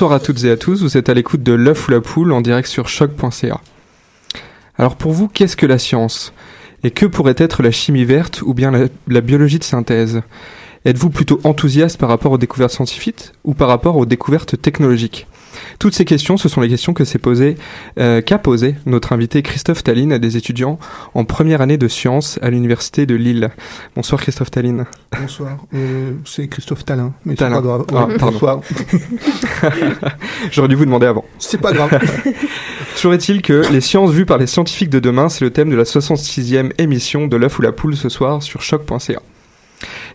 Bonsoir à toutes et à tous, vous êtes à l'écoute de l'œuf ou la poule en direct sur choc.ca. Alors pour vous, qu'est-ce que la science? Et que pourrait être la chimie verte ou bien la, la biologie de synthèse? Êtes-vous plutôt enthousiaste par rapport aux découvertes scientifiques ou par rapport aux découvertes technologiques? Toutes ces questions, ce sont les questions que s'est posé, euh, qu'a posé notre invité Christophe Tallinn à des étudiants en première année de sciences à l'université de Lille. Bonsoir Christophe Tallinn. Bonsoir, euh, c'est Christophe Talin, mais c'est Talin. pas grave. Ah, Ouais, pardon. bonsoir. J'aurais dû vous demander avant. C'est pas grave. Toujours est-il que les sciences vues par les scientifiques de demain, c'est le thème de la 66e émission de l'œuf ou la poule ce soir sur choc.ca.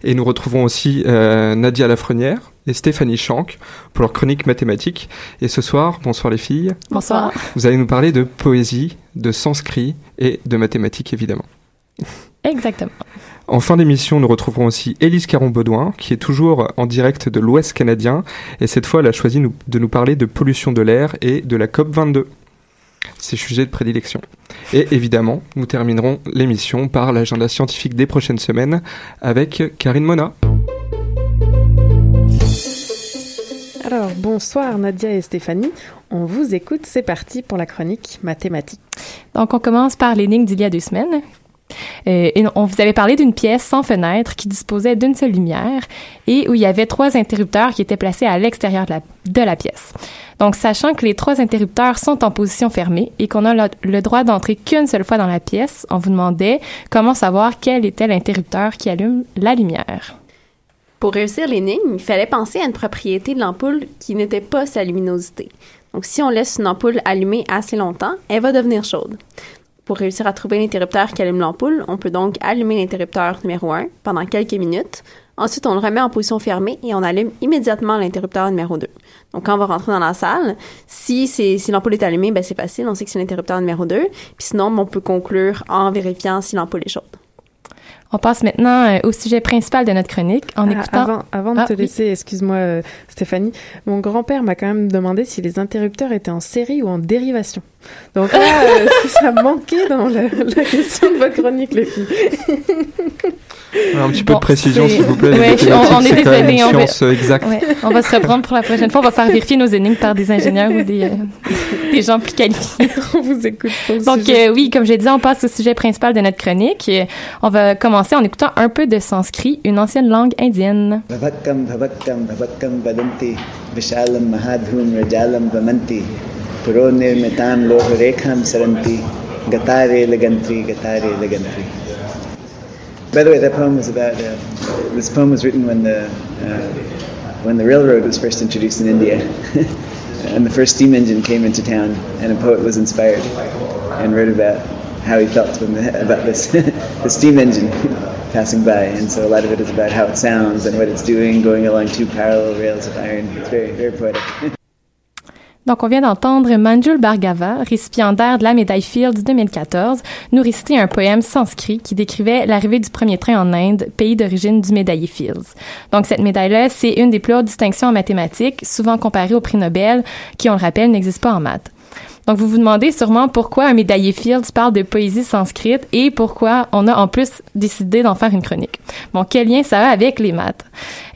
Et nous retrouvons aussi euh, Nadia Lafrenière et Stéphanie Schank pour leur chronique mathématique. Et ce soir, bonsoir les filles, Bonsoir. vous allez nous parler de poésie, de sanskrit et de mathématiques évidemment. Exactement. En fin d'émission, nous retrouverons aussi Élise Caron-Baudouin, qui est toujours en direct de l'Ouest canadien, et cette fois, elle a choisi nous- de nous parler de pollution de l'air et de la COP22. Ses sujets de prédilection. Et évidemment, nous terminerons l'émission par l'agenda scientifique des prochaines semaines avec Karine Mona. Alors, bonsoir Nadia et Stéphanie. On vous écoute, c'est parti pour la chronique mathématique. Donc, on commence par l'énigme d'il y a deux semaines. Euh, on vous avait parlé d'une pièce sans fenêtre qui disposait d'une seule lumière et où il y avait trois interrupteurs qui étaient placés à l'extérieur de la, de la pièce. Donc, sachant que les trois interrupteurs sont en position fermée et qu'on a le, le droit d'entrer qu'une seule fois dans la pièce, on vous demandait comment savoir quel était l'interrupteur qui allume la lumière. Pour réussir l'énigme, il fallait penser à une propriété de l'ampoule qui n'était pas sa luminosité. Donc, si on laisse une ampoule allumée assez longtemps, elle va devenir chaude. Pour réussir à trouver l'interrupteur qui allume l'ampoule, on peut donc allumer l'interrupteur numéro 1 pendant quelques minutes. Ensuite, on le remet en position fermée et on allume immédiatement l'interrupteur numéro 2. Donc, quand on va rentrer dans la salle, si, l'ampoule est allumée, ben, c'est facile, on sait que c'est l'interrupteur numéro 2. Puis sinon, on peut conclure en vérifiant si l'ampoule est chaude. On passe maintenant euh, au sujet principal de notre chronique en Ah, écoutant... avant, avant de Ah, te oui. laisser, excuse-moi euh, Stéphanie, mon grand-père m'a quand même demandé si les interrupteurs étaient en série ou en dérivation. Donc là, euh, ça manquait dans la, la question de votre chronique, les filles. Alors, un petit peu Bon, de précision, s'il vous plaît. Ouais, on- on est même désolé, on va- euh, exacte. Ouais, on va se reprendre pour la prochaine fois. On va faire vérifier nos énigmes par des ingénieurs ou des, euh, des gens plus qualifiés. On vous écoute pour le Donc sujet. euh, oui, comme je disais, on passe au sujet principal de notre chronique. On va commencer en écoutant un peu de sanskrit, une ancienne langue indienne. By the way, that poem was about uh, this poem was written when the uh, when the railroad was first introduced in India, and the first steam engine came into town, and a poet was inspired and wrote about how he felt the, about this the steam engine passing by, and so a lot of it is about how it sounds and what it's doing, going along two parallel rails of iron. It's very very poetic. Donc, on vient d'entendre Manjul Bhargava, récipiendaire de la médaille Fields 2014, nous réciter un poème sanskrit qui décrivait l'arrivée du premier train en Inde, pays d'origine du médaillé Fields. Donc, cette médaille-là, c'est une des plus hautes distinctions en mathématiques, souvent comparée au prix Nobel, qui, on le rappelle, n'existe pas en maths. Donc, vous vous demandez sûrement pourquoi un médaillé Fields parle de poésie sanscrite et pourquoi on a en plus décidé d'en faire une chronique. Bon, quel lien ça a avec les maths?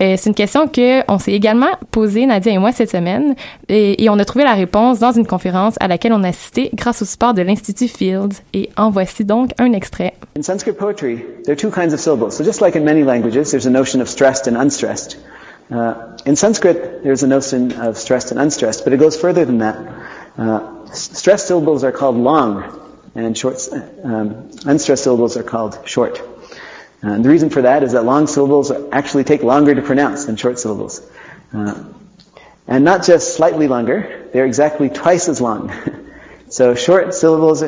Euh, c'est une question que on s'est également posée, Nadia et moi, cette semaine, et, et on a trouvé la réponse dans une conférence à laquelle on a assisté grâce au support de l'Institut Fields. Et en voici donc un extrait. In Sanskrit poetry, there are two kinds of syllables. So just like in many languages, there's a notion of stressed and unstressed. Uh, in Sanskrit, there's a notion of stressed and unstressed, but it goes further than that. Uh, stressed syllables are called long, and short, um, unstressed syllables are called short. Uh, and the reason for that is that long syllables actually take longer to pronounce than short syllables. Uh, and not just slightly longer, they're exactly twice as long. so short syllables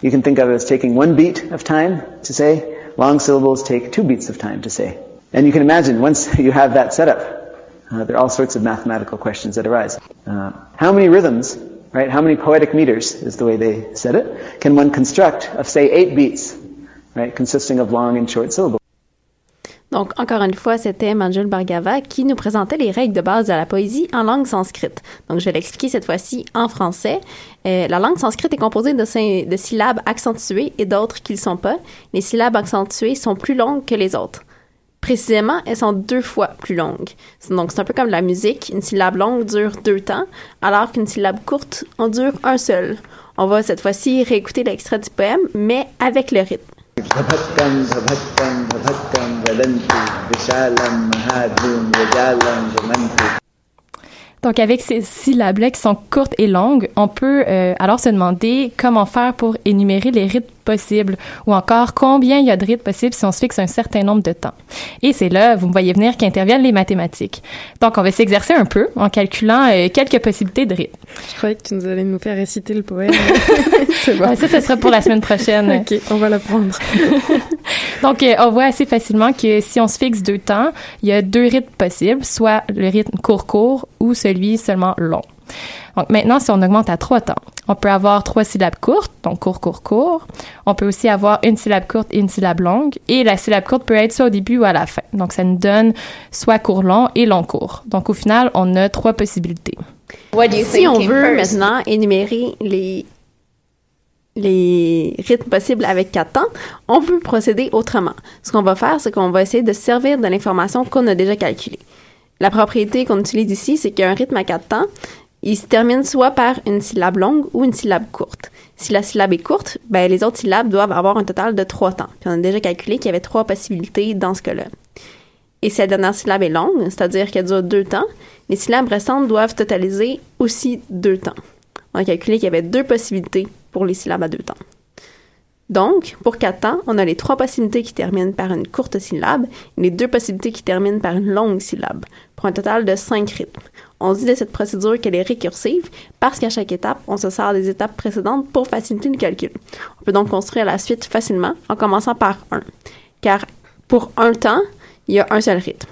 you can think of as taking one beat of time to say. Long syllables take two beats of time to say. And you can imagine once you have that set up, uh, there are all sorts of mathematical questions that arise. Uh, how many rhythms, How many poetic meters is the way they said it? Can one construct of say eight beats, right? Consisting of long and short syllables? Donc, encore une fois, c'était Manjul Bhargava qui nous présentait les règles de base de la poésie en langue sanscrite. Donc, je vais l'expliquer cette fois-ci en français. Euh, la langue sanscrite est composée de, de syllabes accentuées et d'autres qui ne le sont pas. Les syllabes accentuées sont plus longues que les autres. Précisément, elles sont deux fois plus longues. Donc, c'est un peu comme la musique. Une syllabe longue dure deux temps, alors qu'une syllabe courte en dure un seul. On va cette fois-ci réécouter l'extrait du poème, mais avec le rythme. Donc, avec ces syllabes-là qui sont courtes et longues, on peut euh, alors se demander comment faire pour énumérer les rythmes possibles ou encore combien il y a de rythmes possibles si on se fixe un certain nombre de temps. Et c'est là, vous me voyez venir, qu'interviennent les mathématiques. Donc, on va s'exercer un peu en calculant euh, quelques possibilités de rythme. Je croyais que tu nous allais nous faire réciter le poème. Bon. Ça, ce sera pour la semaine prochaine. Ok, on va l'apprendre. Donc, euh, on voit assez facilement que si on se fixe deux temps, il y a deux rythmes possibles, soit le rythme court-court ou celui seulement long. Donc, maintenant, si on augmente à trois temps, on peut avoir trois syllabes courtes, donc court, court, court. On peut aussi avoir une syllabe courte et une syllabe longue. Et la syllabe courte peut être soit au début ou à la fin. Donc, ça nous donne soit court-long et long-court. Donc, au final, on a trois possibilités. What do you Si on veut first? maintenant énumérer les, les rythmes possibles avec quatre temps, on peut procéder autrement. Ce qu'on va faire, c'est qu'on va essayer de se servir de l'information qu'on a déjà calculée. La propriété qu'on utilise ici, c'est qu'un rythme à quatre temps, il se termine soit par une syllabe longue ou une syllabe courte. Si la syllabe est courte, ben les autres syllabes doivent avoir un total de trois temps. Puis on a déjà calculé qu'il y avait trois possibilités dans ce cas-là. Et si la dernière syllabe est longue, c'est-à-dire qu'elle dure deux temps, les syllabes restantes doivent totaliser aussi deux temps. On a calculé qu'il y avait deux possibilités pour les syllabes à deux temps. Donc, pour quatre temps, on a les trois possibilités qui terminent par une courte syllabe et les deux possibilités qui terminent par une longue syllabe, pour un total de cinq rythmes. On dit de cette procédure qu'elle est récursive parce qu'à chaque étape, on se sert des étapes précédentes pour faciliter le calcul. On peut donc construire la suite facilement en commençant par 1. Car pour un temps, il y a un seul rythme.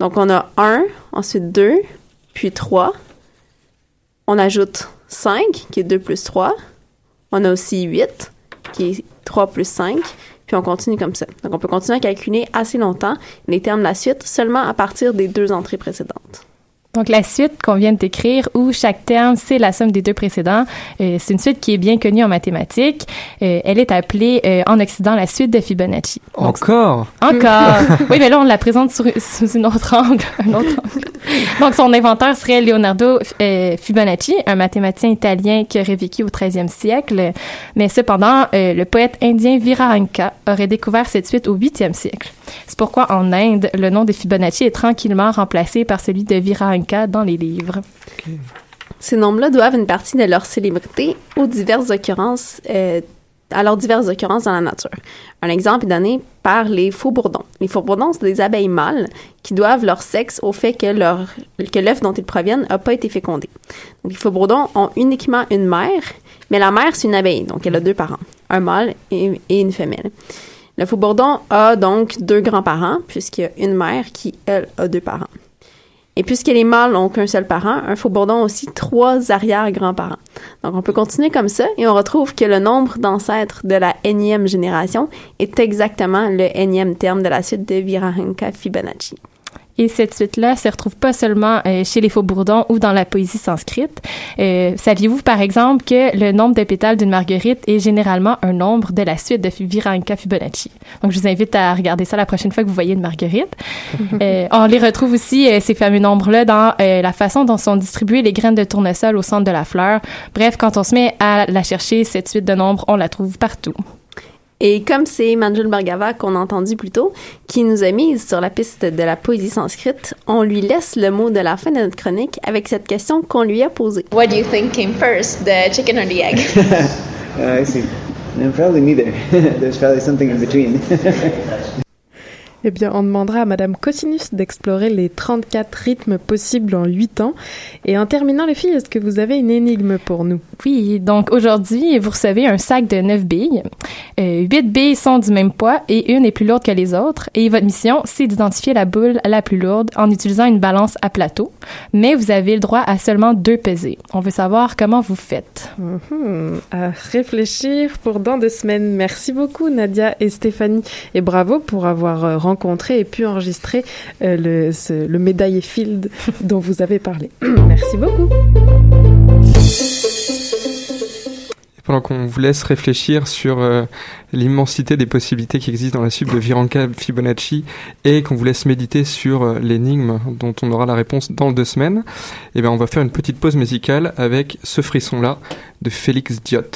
Donc on a 1, ensuite 2, puis 3. On ajoute 5, qui est 2 plus 3. On a aussi 8, qui est 3 plus 5. Puis on continue comme ça. Donc on peut continuer à calculer assez longtemps les termes de la suite seulement à partir des deux entrées précédentes. Donc, la suite qu'on vient de décrire, où chaque terme, c'est la somme des deux précédents, euh, c'est une suite qui est bien connue en mathématiques. Euh, elle est appelée euh, en Occident la suite de Fibonacci. Donc, Encore? Encore. oui, mais là, on la présente sous une autre angle, un autre angle. Donc, son inventeur serait Leonardo euh, Fibonacci, un mathématicien italien qui aurait vécu au 13e siècle. Mais cependant, euh, le poète indien Virahanka aurait découvert cette suite au 8e siècle. C'est pourquoi en Inde, le nom de Fibonacci est tranquillement remplacé par celui de Virahanka dans les livres. Ces nombres-là doivent une partie de leur célébrité aux diverses occurrences, à leurs diverses occurrences dans la nature. Un exemple est donné par les faux-bourdons. Les faux-bourdons, c'est des abeilles mâles qui doivent leur sexe au fait que l'œuf dont ils proviennent n'a pas été fécondé. Les faux-bourdons ont uniquement une mère, mais la mère, c'est une abeille, donc elle a deux parents, un mâle et, et une femelle. Le faux-bourdon a donc deux grands-parents, puisqu'il y a une mère qui, elle, a deux parents. Et puisque les mâles n'ont qu'un seul parent, un faux-bourdon aussi trois arrière-grands-parents. Donc on peut continuer comme ça et on retrouve que le nombre d'ancêtres de la énième génération est exactement le énième terme de la suite de Virahanka-Fibonacci. Et cette suite-là se retrouve pas seulement euh, chez les faux-bourdons ou dans la poésie sanscrite. Euh, Saviez-vous, par exemple, que le nombre de pétales d'une marguerite est généralement un nombre de la suite de Viranka Fibonacci? Donc, je vous invite à regarder ça la prochaine fois que vous voyez une marguerite. Euh, on les retrouve aussi, ces fameux nombres-là, dans la façon dont sont distribuées les graines de tournesol au centre de la fleur. Bref, quand on se met à la chercher, cette suite de nombres, on la trouve partout. Et comme c'est Manjul Bhargava qu'on a entendu plus tôt, qui nous a mis sur la piste de la poésie sanscrite, on lui laisse le mot de la fin de notre chronique avec cette question qu'on lui a posée. What do you think came first, the chicken or the egg? Uh, I see. No, probably neither. There's probably something in between. Eh bien, on demandera à Madame Cosinus d'explorer les 34 rythmes possibles en 8 ans. Et en terminant, les filles, est-ce que vous avez une énigme pour nous? Oui, donc aujourd'hui, vous recevez un sac de 9 billes. Euh, 8 billes sont du même poids et une est plus lourde que les autres. Et votre mission, c'est d'identifier la boule la plus lourde en utilisant une balance à plateau. Mais vous avez le droit à seulement deux pesées. On veut savoir comment vous faites. Mhm, À réfléchir pour dans deux semaines. Merci beaucoup, Nadia et Stéphanie. Et bravo pour avoir rendu rencontré et pu enregistrer euh, le, ce- médaillé Field dont vous avez parlé. Merci beaucoup. Pendant qu'on vous laisse réfléchir sur euh, l'immensité des possibilités qui existent dans la suite de Viranka Fibonacci et qu'on vous laisse méditer sur euh, l'énigme dont on aura la réponse dans deux semaines, eh ben on va faire une petite pause musicale avec ce frisson-là de Félix Diot.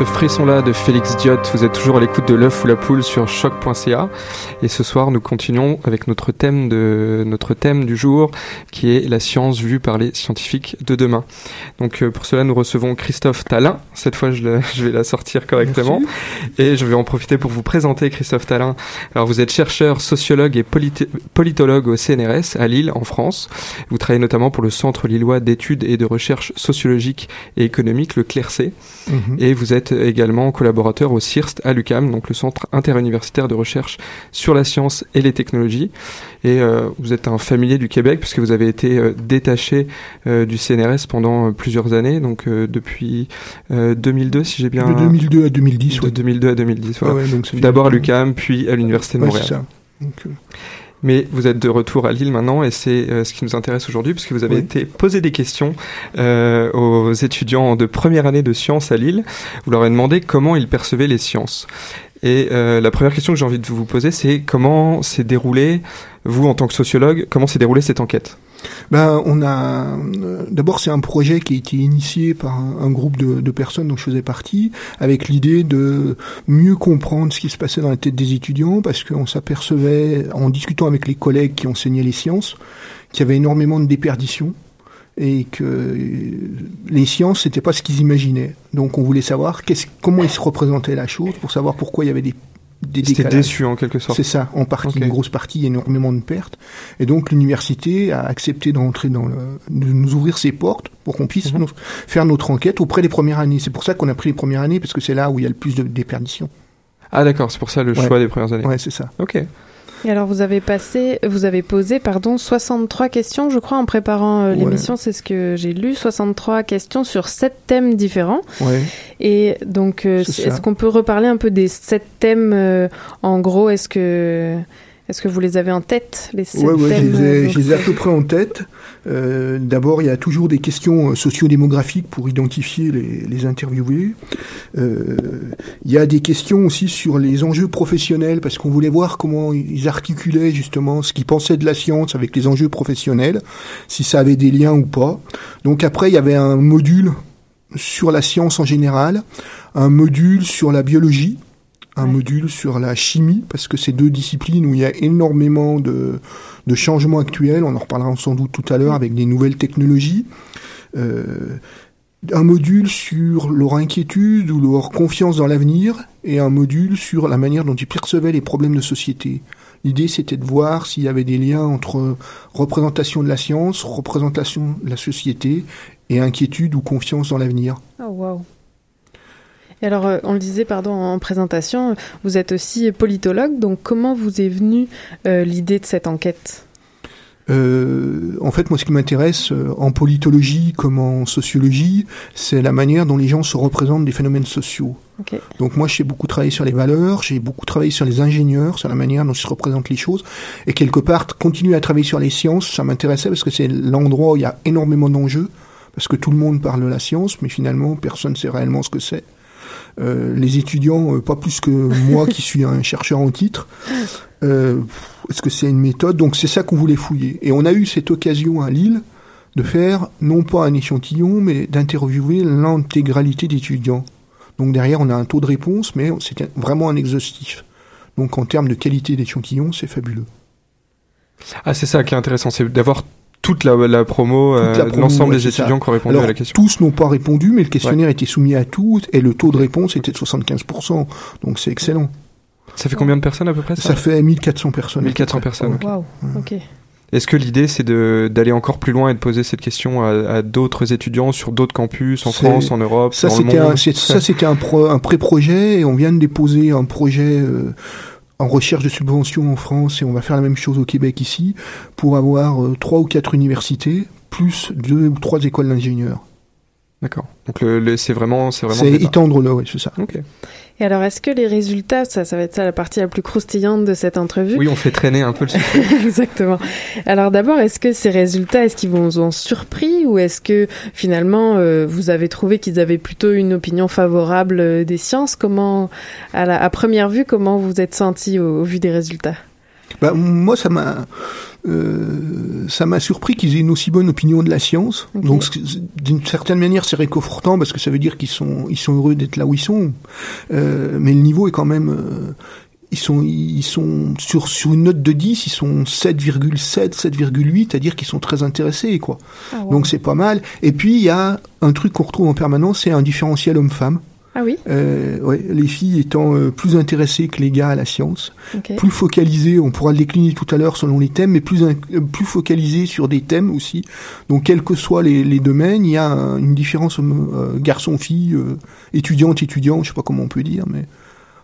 Ce frisson-là de Félix Diot, vous êtes toujours à l'écoute de l'œuf ou la poule sur choc.ca et ce soir nous continuons avec notre thème de notre thème du jour qui est la science vue par les scientifiques de demain. Donc euh, pour cela nous recevons Christophe Talin. Cette fois je, le- je vais la sortir correctement et je vais en profiter pour vous présenter Christophe Talin. Alors vous êtes chercheur, sociologue et politologue au CNRS à Lille en France. Vous travaillez notamment pour le Centre lillois d'études et de recherche sociologique et économique, le CLERC. Mhm. Et vous êtes également collaborateur au CIRST à l'UCAM, donc le Centre interuniversitaire de recherche sur la science et les technologies. Et euh, vous êtes un familier du Québec puisque vous avez été euh, détaché euh, du CNRS pendant plusieurs années, donc depuis euh, 2002 si j'ai bien... De 2002 à 2010, De ouais. 2002 à 2010, voilà. Ouais, ouais, fait D'abord à l'UCAM, puis à l'Université de Ouais, Montréal. c'est ça. Donc, euh, Mais vous êtes de retour à Lille maintenant et c'est euh, ce qui nous intéresse aujourd'hui puisque vous avez Oui. été posé des questions euh, aux étudiants de première année de sciences à Lille. Vous leur avez demandé comment ils percevaient les sciences. Et euh, la première question que j'ai envie de vous poser, c'est comment s'est déroulé, vous en tant que sociologue, comment s'est déroulée cette enquête? Ben, on a euh, d'abord c'est un projet qui a été initié par un, groupe de, de personnes dont je faisais partie, avec l'idée de mieux comprendre ce qui se passait dans la tête des étudiants, parce qu'on s'apercevait en discutant avec les collègues qui enseignaient les sciences qu'il y avait énormément de déperditions et que euh, les sciences c'était pas ce qu'ils imaginaient. Donc on voulait savoir comment ils se représentaient la chose pour savoir pourquoi il y avait des C'était déçu en quelque sorte. C'est ça, en partie, une grosse partie, énormément de pertes. Et donc l'université a accepté d'entrer dans le, de nous ouvrir ses portes pour qu'on puisse Mhm. nous- faire notre enquête auprès des premières années. C'est pour ça qu'on a pris les premières années, parce que c'est là où il y a le plus de déperditions. Ah d'accord, c'est pour ça le Ouais. choix des premières années. Ouais, c'est ça. Ok. Et alors, vous avez passé, vous avez posé, pardon, 63 questions, je crois, en préparant euh, Ouais. l'émission, c'est ce que j'ai lu, 63 questions sur sept thèmes différents. Ouais. Et donc, euh, est-ce qu'on peut reparler un peu des sept thèmes euh, En gros, est-ce que, est-ce que vous les avez en tête, les sept Ouais, je les ai, euh, je les ai à peu près en tête. Euh, D'abord, il y a toujours des questions euh, sociodémographiques pour identifier les, les interviewés. Euh, il y a des questions aussi sur les enjeux professionnels, parce qu'on voulait voir comment ils articulaient justement ce qu'ils pensaient de la science avec les enjeux professionnels, si ça avait des liens ou pas. Donc après, il y avait un module sur la science en général, un module sur la biologie, un module sur la chimie, parce que c'est deux disciplines où il y a énormément de, de changements actuels, on en reparlera sans doute tout à l'heure avec des nouvelles technologies. Euh, un module sur leur inquiétude ou leur confiance dans l'avenir, et un module sur la manière dont ils percevaient les problèmes de société. L'idée, c'était de voir s'il y avait des liens entre représentation de la science, représentation de la société, et inquiétude ou confiance dans l'avenir. Oh. Et alors, euh, on le disait, pardon, en présentation, vous êtes aussi politologue, donc comment vous est venue euh, l'idée de cette enquête? Euh, en fait, moi, ce qui m'intéresse euh, en politologie comme en sociologie, c'est la manière dont les gens se représentent des phénomènes sociaux. Donc moi, j'ai beaucoup travaillé sur les valeurs, j'ai beaucoup travaillé sur les ingénieurs, sur la manière dont ils se représentent les choses, et quelque part, continuer à travailler sur les sciences, ça m'intéressait parce que c'est l'endroit où il y a énormément d'enjeux, parce que tout le monde parle de la science, mais finalement, personne ne sait réellement ce que c'est. Euh, les étudiants, euh, pas plus que moi qui suis un chercheur en titre. Euh, Est-ce que c'est une méthode? Donc c'est ça qu'on voulait fouiller. Et on a eu cette occasion à Lille de faire non pas un échantillon, mais d'interviewer l'intégralité d'étudiants. Donc derrière, on a un taux de réponse, mais c'était vraiment un exhaustif. Donc en termes de qualité d'échantillon, c'est fabuleux. Ah c'est ça qui est intéressant, c'est d'avoir toute la, la promo, euh, l'ensemble ouais, des ça. étudiants qui ont répondu Alors, à la question. tous n'ont pas répondu, mais le questionnaire était soumis à tous, et le taux de réponse était de 75%. Donc c'est excellent. Ça fait combien de personnes à peu près ça, Ça fait 1400 personnes. 1400 personnes. Waouh, ok. Est-ce que l'idée c'est de d'aller encore plus loin et de poser cette question à, à d'autres étudiants sur d'autres campus en France, en Europe, Ça, dans le c'était monde? un, ça, c'était un pré-projet et on vient de déposer un projet euh, en recherche de subvention en France et on va faire la même chose au Québec ici pour avoir euh, trois ou quatre universités plus deux ou trois écoles d'ingénieurs. D'accord. Donc le, le- c'est vraiment c'est vraiment. C'est oui, c'est ça. Ok. Et alors, est-ce que les résultats, ça, ça va être ça la partie la plus croustillante de cette entrevue? Oui, on fait traîner un peu le sujet. Exactement. Alors d'abord, est-ce que ces résultats, est-ce qu'ils vous ont surpris ou est-ce que finalement euh, vous avez trouvé qu'ils avaient plutôt une opinion favorable euh, des sciences? Comment, à, la, à première vue, comment vous êtes senti au, au vu des résultats? Bah, moi, ça m'a, euh, ça m'a surpris qu'ils aient une aussi bonne opinion de la science. Donc, d'une certaine manière, c'est réconfortant parce que ça veut dire qu'ils sont, ils sont heureux d'être là où ils sont. Euh, mais le niveau est quand même, euh, ils sont, ils sont sur sur une note de 10, ils sont 7,7, 7,8, c'est-à-dire qu'ils sont très intéressés, quoi. ah. Donc c'est pas mal. Et puis il y a un truc qu'on retrouve en permanence, c'est un différentiel homme-femme. Ah oui Euh, ouais, les filles étant euh, plus intéressées que les gars à la science Ok. plus focalisé, on pourra le décliner tout à l'heure selon les thèmes, mais plus, euh, plus focalisé sur des thèmes aussi. Donc, quels que soient les, les domaines, il y a un- une différence euh, garçon-fille, euh, étudiante-étudiant, je sais pas comment on peut dire, mais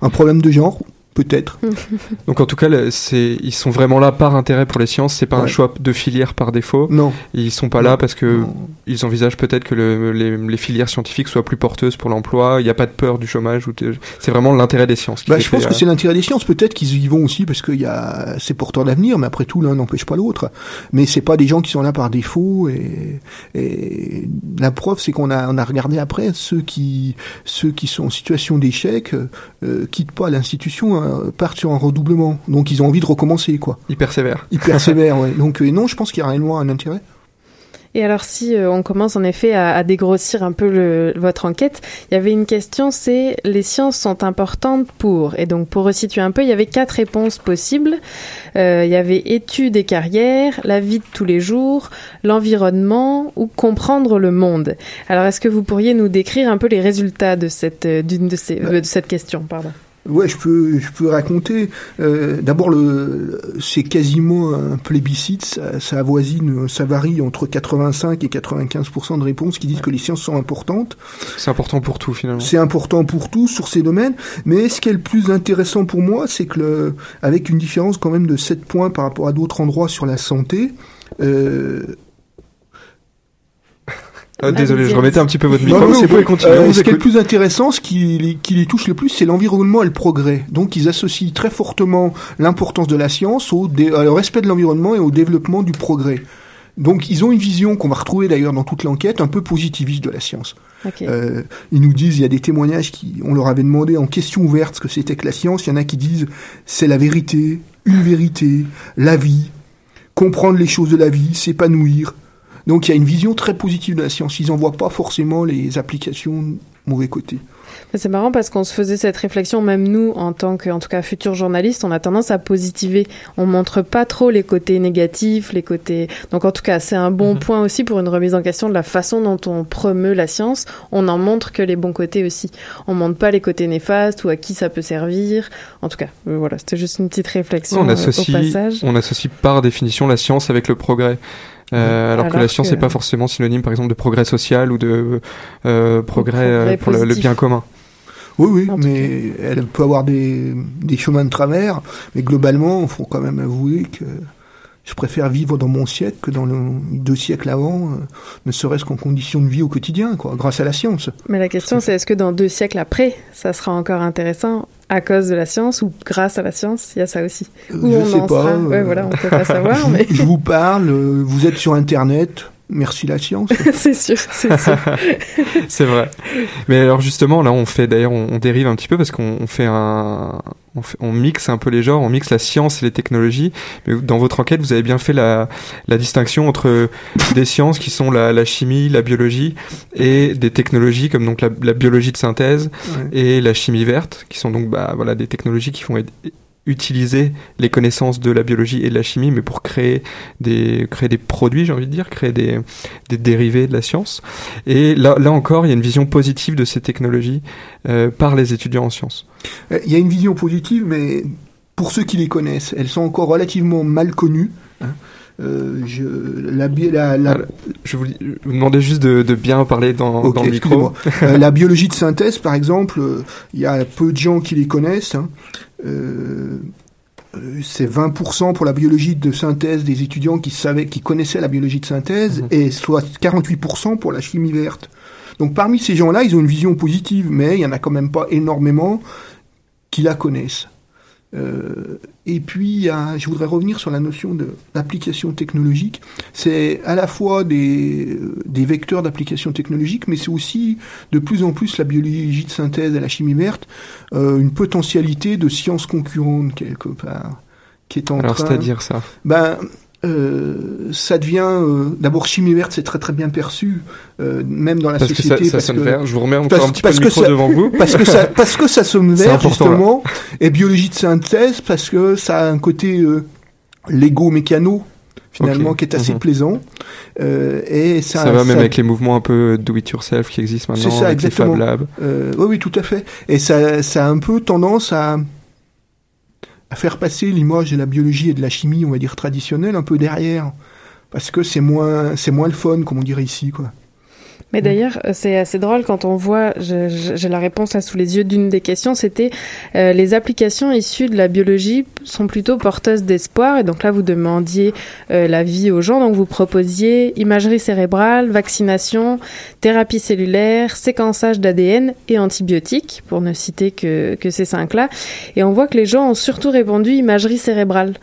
un problème de genre, peut-être. Donc en tout cas, c'est ils sont vraiment là par intérêt pour les sciences. C'est pas un choix de filière par défaut. Non. Ils sont pas Non. là parce que Non. ils envisagent peut-être que le- les, les filières scientifiques soient plus porteuses pour l'emploi. Il n'y a pas de peur du chômage. ou C'est vraiment l'intérêt des sciences. qui Bah, je pense fait, que euh, c'est l'intérêt des sciences. Peut-être qu'ils y vont aussi parce y a c'est porteur d'avenir, mais après tout l'un n'empêche pas l'autre. Mais c'est pas des gens qui sont là par défaut. Et, et la preuve, c'est qu'on a on a regardé après ceux qui ceux qui sont en situation d'échec euh, quittent pas l'institution. hein. Un, partent sur un redoublement. Donc ils ont envie de recommencer, quoi. Ils persévèrent. Ils persévèrent, ouais. Donc euh, non, je pense qu'il y a réellement un intérêt. Et alors si euh, on commence en effet à, à dégrossir un peu le, votre enquête, il y avait une question, c'est les sciences sont importantes pour. Et donc pour resituer un peu, il y avait quatre réponses possibles. Euh, il y avait études et carrières, la vie de tous les jours, l'environnement ou comprendre le monde. Alors est-ce que vous pourriez nous décrire un peu les résultats de cette euh, d'une de ces euh, de cette question, pardon? Ouais, je peux, je peux raconter. Euh, D'abord, le, c'est quasiment un plébiscite. Ça, ça avoisine, ça varie entre 85 et 95% de réponses qui disent que les sciences sont importantes. C'est important pour tout finalement. C'est important pour tout sur ces domaines. Mais ce qui est le plus intéressant pour moi, c'est que le, avec une différence quand même de 7 points par rapport à d'autres endroits sur la santé. Euh, Ah, désolé, je remettais un petit peu votre Non, micro. non, C'est vous pour pouvez- continuer. euh, on vous ce qui est le plus intéressant, ce qui, les- qui les touche le plus, c'est l'environnement et le progrès. Donc, ils associent très fortement l'importance de la science au, dé- au respect de l'environnement et au développement du progrès. Donc, ils ont une vision qu'on va retrouver d'ailleurs dans toute l'enquête, un peu positiviste de la science. Euh, ils nous disent, il y a des témoignages qui, on leur avait demandé en question ouverte ce que c'était que la science. Il y en a qui disent, c'est la vérité, une vérité, la vie, comprendre les choses de la vie, s'épanouir. Donc il y a une vision très positive de la science. Ils n'en voient pas forcément les applications mauvais côté. C'est marrant parce qu'on se faisait cette réflexion, même nous, en tant que, en tout cas, futurs journalistes, on a tendance à positiver. On montre pas trop les côtés négatifs, les côtés. Donc, en tout cas, c'est un bon Mhm. point aussi pour une remise en question de la façon dont on promeut la science. On en montre que les bons côtés aussi. On montre pas les côtés néfastes ou à qui ça peut servir. En tout cas, euh, voilà, c'était juste une petite réflexion On euh, au passage. on associe par définition la science avec le progrès. Euh, alors, que la science que- n'est pas forcément synonyme, par exemple, de progrès social ou de euh, progrès, euh, progrès pour le, bien commun. Oui, oui, En mais elle peut avoir des, des chemins de travers. Mais globalement, il faut quand même avouer que je préfère vivre dans mon siècle que dans le, deux siècles avant, euh, ne serait-ce qu'en conditions de vie au quotidien, quoi, grâce à la science. Mais la question, c'est est-ce que dans deux siècles après, ça sera encore intéressant à cause de la science ou grâce à la science Il y a ça aussi? Euh, Où je on sais en pas. sera euh, Ouais, voilà, on peut pas savoir, je, mais je vous parle, vous êtes sur Internet, merci la science. c'est sûr, c'est sûr. C'est vrai. Mais alors justement, là, on fait d'ailleurs, on, on dérive un petit peu parce qu'on on fait un, on, fait- on mixe un peu les genres, on mixe la science et les technologies. Mais dans votre enquête, vous avez bien fait la, la distinction entre des sciences qui sont la, la chimie, la biologie, et des technologies comme donc la, la biologie de synthèse Ouais. et la chimie verte, qui sont donc bah, voilà des technologies qui être- utiliser les connaissances de la biologie et de la chimie, mais pour créer des créer des produits, j'ai envie de dire, créer des des dérivés de la science. Et là, là encore, il y a une vision positive de ces technologies euh, par les étudiants en sciences. Euh, Il y a une vision positive, mais pour ceux qui les connaissent, elles sont encore relativement mal connues. hein. Euh, je, la, Je vous, je vous demandais juste de, de bien parler dans, le micro. Euh, la biologie de synthèse, par exemple, euh, il y a peu de gens qui les connaissent. hein. Euh, c'est 20% pour la biologie de synthèse des étudiants qui savaient, qui connaissaient la biologie de synthèse, Mhm. et soit 48% pour la chimie verte. Donc parmi ces gens-là, ils ont une vision positive, mais il y en a quand même pas énormément qui la connaissent. Euh, et puis, je voudrais revenir sur la notion d'application technologique. C'est à la fois des, des vecteurs d'application technologique, mais c'est aussi de plus en plus la biologie de synthèse et la chimie verte, euh, une potentialité de sciences concurrentes quelque part, qui est en Alors, c'est-à-dire ça? Ben, euh, ça devient euh, d'abord chimie verte, c'est très très bien perçu, euh, même dans la Parce que ça, société. ça sonne que- vert. Je vous remets encore parce- un petit peu parce le micro ça- devant vous. parce que ça, parce que ça sonne vert justement, et biologie de synthèse parce que ça a un côté Lego mécano finalement qui est assez Mhm. plaisant, et ça, Ça, va même avec les mouvements un peu do it yourself qui existent maintenant, ça, avec les exactement. Fab Labs. oui, oui, tout à fait, et ça, ça a un peu tendance à à faire passer l'image de la biologie et de la chimie, on va dire traditionnelle, un peu derrière, parce que c'est moins, c'est moins le fun, comme on dirait ici, quoi. Mais d'ailleurs, euh, c'est assez drôle quand on voit, j'ai la réponse là sous les yeux d'une des questions, c'était euh, les applications issues de la biologie sont plutôt porteuses d'espoir. Et donc là, vous demandiez euh, la vie aux gens, donc vous proposiez imagerie cérébrale, vaccination, thérapie cellulaire, séquençage d'ADN et antibiotiques, pour ne citer que, que ces cinq-là. Et on voit que les gens ont surtout répondu imagerie cérébrale.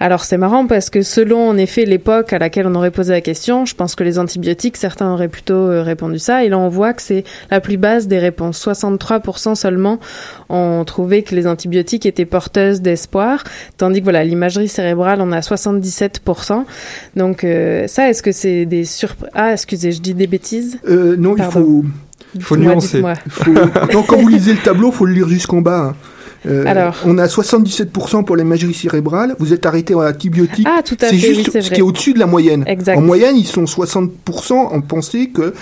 Alors c'est marrant parce que selon en effet l'époque à laquelle on aurait posé la question, je pense que les antibiotiques, certains auraient plutôt euh, répondu ça. Et là, on voit que c'est la plus basse des réponses. 63% seulement ont trouvé que les antibiotiques étaient porteuses d'espoir, tandis que voilà, l'imagerie cérébrale, on a 77%. Donc euh, ça, est-ce que c'est des surprises Ah, excusez, je dis des bêtises? Euh, non, il faut, Faut nuancer. faut- quand vous lisez le tableau, faut le lire jusqu'en bas. hein. Euh, Alors. on a 77% pour l'imagerie cérébrale. Vous êtes arrêté à l'antibiotique. Ah, tout à c'est fait, juste oui, c'est ce vrai. qui est au-dessus de la moyenne. Exact. En moyenne, ils sont 60% en pensée que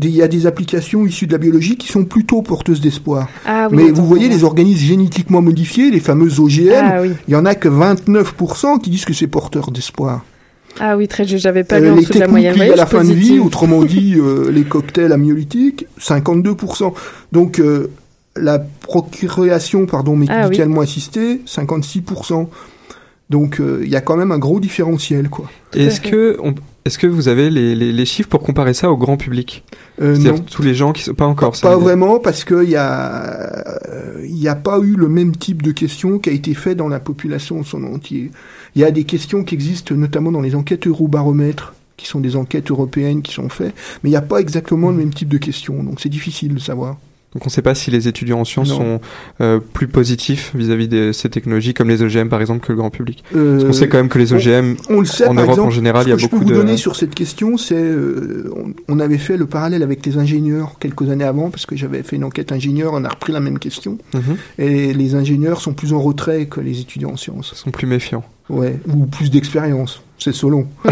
il y a des applications issues de la biologie qui sont plutôt porteuses d'espoir. Ah oui, Mais vous voyez les organismes génétiquement modifiés, les fameux OGM, Ah oui. il y en a que 29% qui disent que c'est porteur d'espoir. Ah oui, très juste. J'avais pas lu Euh, en les dessous de la moyenne. à la fin de vie, autrement dit euh, les cocktails amyolitiques, 52%. Donc euh, la procréation pardon, Ah médicalement assistée, 56%. Donc euh, il y a quand même un gros différentiel. quoi. Est-ce que, on- est-ce que vous avez les, les, les chiffres pour comparer ça au grand public? Euh, C'est-à-dire tous les gens qui sont pas encore. ça Pas vraiment, parce qu'il y a, euh, il n'y a pas eu le même type de questions qui a été fait dans la population en son entier. Il y a des questions qui existent notamment dans les enquêtes Eurobaromètres, qui sont des enquêtes européennes qui sont faites, mais il n'y a pas exactement le même type de questions, donc c'est difficile de savoir. Donc on ne sait pas si les étudiants en sciences Non. sont euh, plus positifs vis-à-vis de ces technologies comme les OGM par exemple que le grand public. Euh, Parce qu'on sait quand même que les OGM On le sait, en Europe exemple, en général, ce il y a que je beaucoup peux vous de donner sur cette question, c'est euh, on, on avait fait le parallèle avec les ingénieurs quelques années avant, parce que j'avais fait une enquête ingénieur, on a repris la même question, Mhm. et les ingénieurs sont plus en retrait que les étudiants en sciences. sont plus méfiants. Ouais, ou plus d'expérience, c'est selon.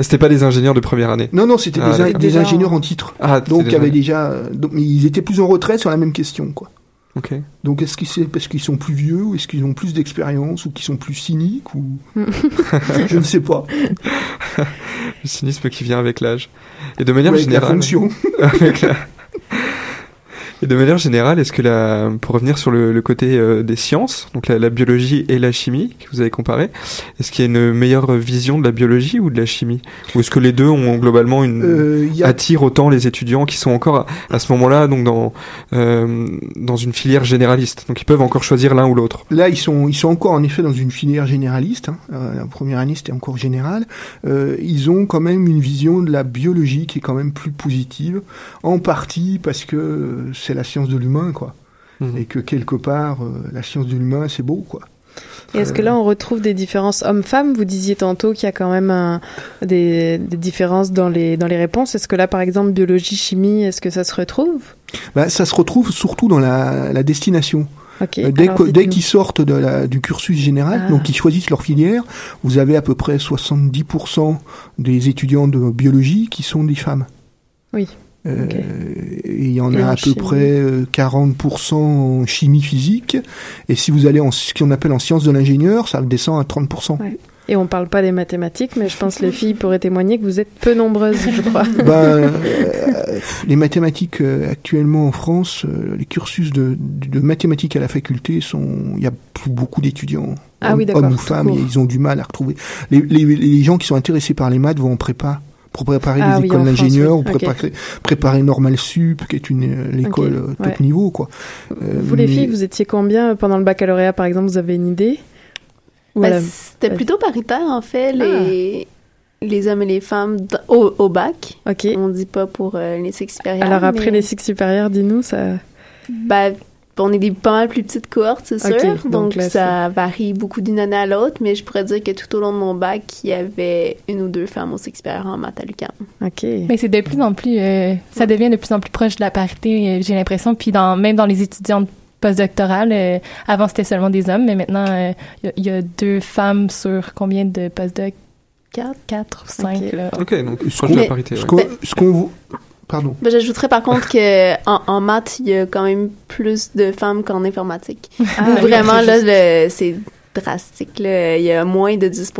C'était pas des ingénieurs de première année. Non, non, c'était Ah, des, des Déjà ingénieurs en- titre. Ah, Donc, c'était il y avait déjà- déjà, euh, donc, mais ils étaient plus en retrait sur la même question, quoi. Ok. Donc, est-ce que c'est parce qu'ils sont plus vieux, ou est-ce qu'ils ont plus d'expérience, ou qu'ils sont plus cyniques, ou je ne sais pas. Le cynisme qui vient avec l'âge. Et de manière Ou avec la générale. fonction. avec la- Et de manière générale, est-ce que la, pour revenir sur le, le côté euh, des sciences, donc la, la biologie et la chimie que vous avez comparé, est-ce qu'il y a une meilleure vision de la biologie ou de la chimie? Ou est-ce que les deux ont globalement une Euh, a- attirent autant les étudiants qui sont encore à, à ce moment-là donc dans euh, dans une filière généraliste, donc ils peuvent encore choisir l'un ou l'autre. Là, ils sont, ils sont encore en effet dans une filière généraliste. hein. Euh, la première année, c'était encore général. Ils ont quand même une vision de la biologie qui est quand même plus positive, en partie parce que euh, c'est la science de l'humain, quoi. Mhm. Et que quelque part, euh, la science de l'humain, c'est beau, quoi. Et est-ce que là, on retrouve des différences hommes-femmes? Vous disiez tantôt qu'il y a quand même un- des, des différences dans les, dans les réponses. Est-ce que là, par exemple, biologie, chimie, est-ce que ça se retrouve? Bah, ça se retrouve surtout dans la, la destination. Euh, dès alors que- dès qu'ils sortent de la, du cursus général, Ah. donc qu'ils choisissent leur filière, vous avez à peu près 70% des étudiants de biologie qui sont des femmes. Oui. Euh, il y en Et a à peu chimie près euh, 40% en chimie physique. Et si vous allez en ce qu'on appelle en sciences de l'ingénieur, ça descend à 30%. Ouais. Et on parle pas des mathématiques, mais je pense que les filles pourraient témoigner que vous êtes peu nombreuses, je crois. Ben, euh, les mathématiques euh, actuellement en France, euh, les cursus de, de mathématiques à la faculté sont, il y a plus beaucoup d'étudiants, Ah hommes, oui, d'accord, hommes ou femmes, et ils ont du mal à retrouver. Les, les, les gens qui sont intéressés par les maths vont en prépa pour préparer Ah les oui, écoles d'ingénieurs oui. ou préparer, préparer Normal Sup, qui est une euh, l'école Ok, euh, top ouais. niveau, quoi. Euh, vous, les mais- filles, vous étiez combien pendant le baccalauréat, par exemple? Vous avez une idée? La- C'était plutôt paritaire, en fait, Ah. les, les hommes et les femmes au, au bac. Ok. On dit pas pour euh, les cycles supérieurs. Alors après mais- les cycles supérieurs, dis-nous, ça... Ben, on est des pas mal plus petites cohortes, c'est sûr. donc Donc, là, ça varie beaucoup d'une année à l'autre, mais je pourrais dire que tout au long de mon bac, il y avait une ou deux femmes au cycle supérieur en maths à l'UQAM. Ok. Mais c'est de plus en plus, euh, ça devient de plus en plus proche de la parité, euh, j'ai l'impression. Puis dans, même dans les étudiantes postdoctorales, euh, avant c'était seulement des hommes, mais maintenant euh, il y a- il y, a deux femmes sur combien de postdocs Quatre, quatre ou cinq. Ok. Là. Ok, donc proche de la parité. Ce ouais. qu'on, ce qu'on vo- pardon. Ben, J'ajouterais par contre que en, en maths, il y a quand même plus de femmes qu'en informatique. Ah, vraiment, c'est là, c'est drastique. là. Il y a moins de 10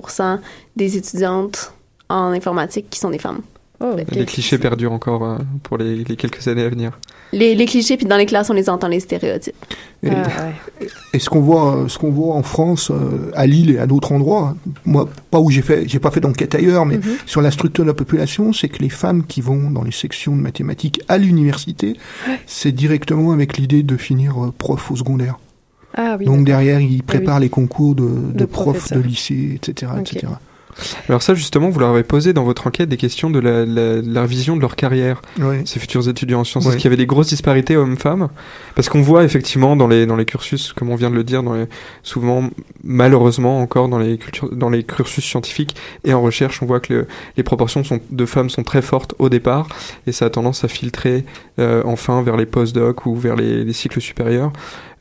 des étudiantes en informatique qui sont des femmes. Oh. Les clichés perdurent encore euh, pour les, les quelques années à venir. Les, les clichés, puis dans les classes, on les entend, les stéréotypes. Et, Ah, ouais. et ce qu'on voit, euh, ce qu'on voit en France, euh, à Lille et à d'autres endroits, moi, pas où j'ai fait, j'ai pas fait d'enquête ailleurs, mais Mhm. sur la structure de la population, c'est que les femmes qui vont dans les sections de mathématiques à l'université, c'est directement avec l'idée de finir prof au secondaire. Ah oui. Donc derrière, ils préparent les concours de, de De profs de lycée, etc., etc. Alors ça, justement, vous leur avez posé dans votre enquête des questions de la, la, la vision de leur carrière, ces futurs étudiants en sciences. Est-ce qu'il y avait des grosses disparités hommes-femmes? Parce qu'on voit effectivement dans les, dans les cursus, comme on vient de le dire, dans les, souvent, malheureusement encore dans les, cultures, dans les cursus scientifiques et en recherche, on voit que le- les proportions sont, de femmes sont très fortes au départ et ça a tendance à filtrer euh, enfin vers les post-doc ou vers les, les cycles supérieurs.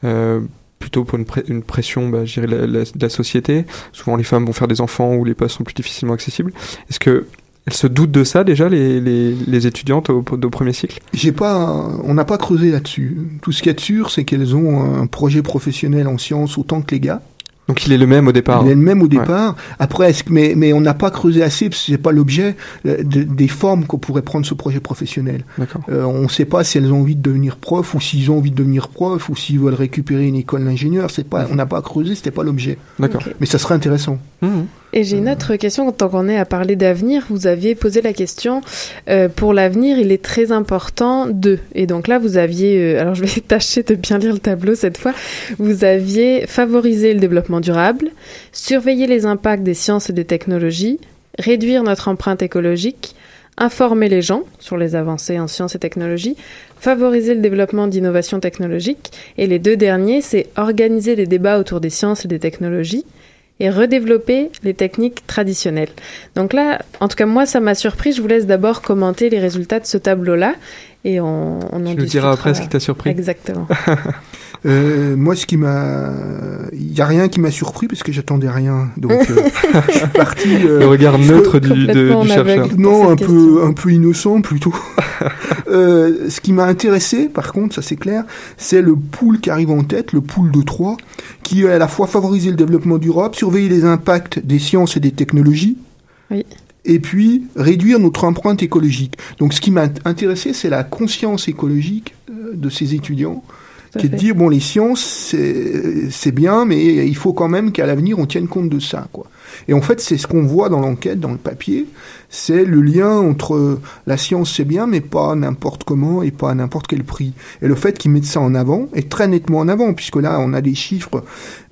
Euh, plutôt pour une, pression, bah, je dirais, la- de société. Souvent, les femmes vont faire des enfants ou les postes sont plus difficilement accessibles. Est-ce que elles se doutent de ça déjà, les, les, étudiantes au, premier cycle? Pas, on n'a pas creusé là-dessus. Tout ce qu'il y a de sûr, c'est qu'elles ont un projet professionnel en sciences autant que les gars. Donc il est le même au départ. Il est le même au Ouais. départ. Après, est-ce que, mais, mais on n'a pas creusé assez parce que c'est pas l'objet euh, de- des formes qu'on pourrait prendre ce projet professionnel. D'accord. Euh, on ne sait pas si elles ont envie de devenir prof ou s'ils ont envie de devenir prof ou s'ils veulent récupérer une école d'ingénieur. C'est pas, on n'a pas creusé, c'était pas l'objet. D'accord. Mais ça serait intéressant. Mhm. Et j'ai une autre question, tant qu'on est à parler d'avenir, vous aviez posé la question, euh, pour l'avenir, il est très important de, et donc là vous aviez, euh, alors je vais tâcher de bien lire le tableau cette fois, vous aviez favorisé le développement durable, surveiller les impacts des sciences et des technologies, réduire notre empreinte écologique, informer les gens sur les avancées en sciences et technologies, favoriser le développement d'innovations technologiques, et les deux derniers, c'est organiser les débats autour des sciences et des technologies, et redévelopper les techniques traditionnelles. Donc là, en tout cas moi, ça m'a surpris. Je vous laisse d'abord commenter les résultats de ce tableau-là et on, on en Tu nous discutera. diras après ce qui t'a surpris. Exactement. Euh, moi, ce qui m'a, il y a rien qui m'a surpris parce que j'attendais rien. Donc, euh, je suis parti. euh, Le regard neutre du, de- du chercheur. Non, un peu, un peu innocent plutôt. Euh, ce qui m'a intéressé, par contre, ça c'est clair, c'est le pool qui arrive en tête, le pool de 3, qui à la fois favoriser le développement d'Europe, surveiller les impacts des sciences et des technologies, Oui. Et puis réduire notre empreinte écologique. Donc ce qui m'a intéressé, c'est la conscience écologique euh, de ces étudiants, qui est de fait. dire, bon, les sciences, c'est bien, mais il faut quand même qu'à l'avenir, on tienne compte de ça, quoi. Et en fait, c'est ce qu'on voit dans l'enquête, dans le papier, c'est le lien entre la science, c'est bien, mais pas n'importe comment et pas à n'importe quel prix. Et le fait qu'ils mettent ça en avant, et très nettement en avant, puisque là, on a des chiffres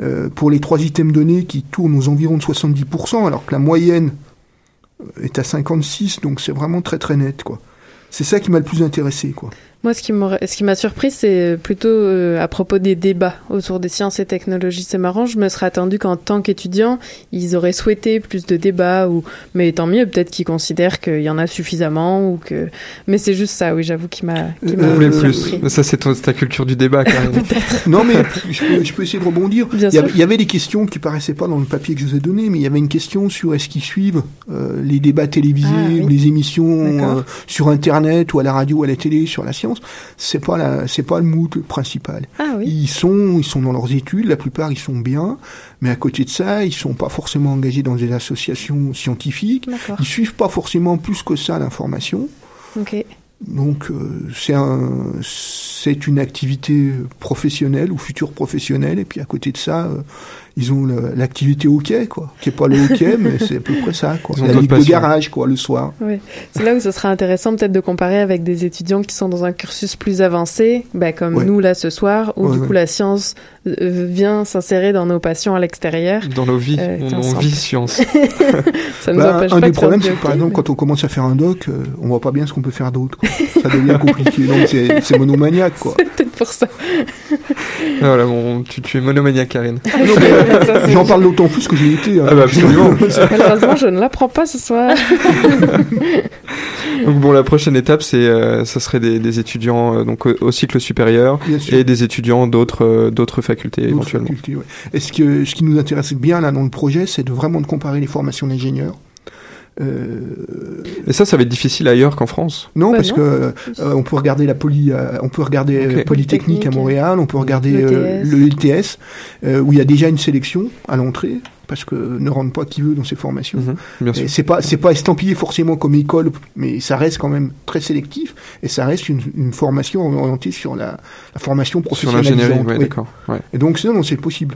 euh, pour les trois items donnés qui tournent aux environs de 70%, alors que la moyenne est à 56, donc c'est vraiment très très net, quoi. C'est ça qui m'a le plus intéressé, quoi. Moi, ce qui m'aurait- ce qui m'a surpris, c'est plutôt euh, à propos des débats autour des sciences et technologies. C'est marrant, je me serais attendu qu'en tant qu'étudiant, ils auraient souhaité plus de débats, ou mais tant mieux, peut-être qu'ils considèrent qu'il y en a suffisamment, ou que. Mais c'est juste ça, oui, j'avoue, qui m'a. qui Euh, m'a Vous voulez surpris. plus. Ça, c'est ta culture du débat, Karine. Non, mais je peux, je peux essayer de rebondir. Bien il, y avait, sûr. il y avait des questions qui paraissaient pas dans le papier que je vous ai donné, mais il y avait une question sur est-ce qu'ils suivent euh, les débats télévisés Ah, oui. ou les émissions euh, sur Internet ou à la radio ou à la télé sur la science. C'est pas la, c'est pas le mood principal. Ah oui. Ils sont, ils sont dans leurs études, la plupart ils sont bien, mais à côté de ça, ils sont pas forcément engagés dans des associations scientifiques. Ils suivent pas forcément plus que ça l'information. Donc euh, c'est un, c'est une activité professionnelle ou future professionnelle et puis à côté de ça euh, ils ont l'activité hockey quoi, qui est pas le hockey mais c'est à peu près ça quoi. Ils ont La ligue de passions. garage quoi le soir. Ouais. C'est là où ce sera intéressant peut-être de comparer avec des étudiants qui sont dans un cursus plus avancé, ben, comme Ouais. nous là ce soir, où Ouais, du ouais. coup la science euh, vient s'insérer dans nos passions à l'extérieur. Dans nos vies, Euh, on, on ça- vit science. Ça nous Bah, empêche un pas des de faire problèmes c'est que par exemple mais- quand on commence à faire un doc, euh, on voit pas bien ce qu'on peut faire d'autre. quoi. Ça devient compliqué donc c'est c'est monomaniaque quoi. peut-être pour ça. voilà, bon, tu, tu es monomaniaque, Karine. J'en parle d'autant plus que j'ai été. hein. Ah bah absolument. Malheureusement, je ne l'apprends pas ce soir. donc bon, la prochaine étape, c'est, euh, ça serait des, des étudiants euh, donc au, au cycle supérieur et des étudiants d'autres euh, d'autres facultés éventuellement. facultés, ouais. Et ce, que, ce qui nous intéresse bien là dans le projet, c'est de vraiment de comparer les formations d'ingénieurs. Euh, Et ça, ça va être difficile ailleurs qu'en France. non, Bah parce non. que euh, on peut regarder la poly, euh, on peut regarder. Polytechnique à Montréal, on peut regarder le euh, TS. le LTS, euh, où il y a déjà une sélection à l'entrée, parce que ne rentre pas qui veut dans ces formations. Et c'est pas c'est pas estampillé forcément comme école, mais ça reste quand même très sélectif et ça reste une, une formation orientée sur la, la formation Sur professionnelle. l'ingénierie, ouais, d'accord. Ouais. Et donc c'est non, c'est possible.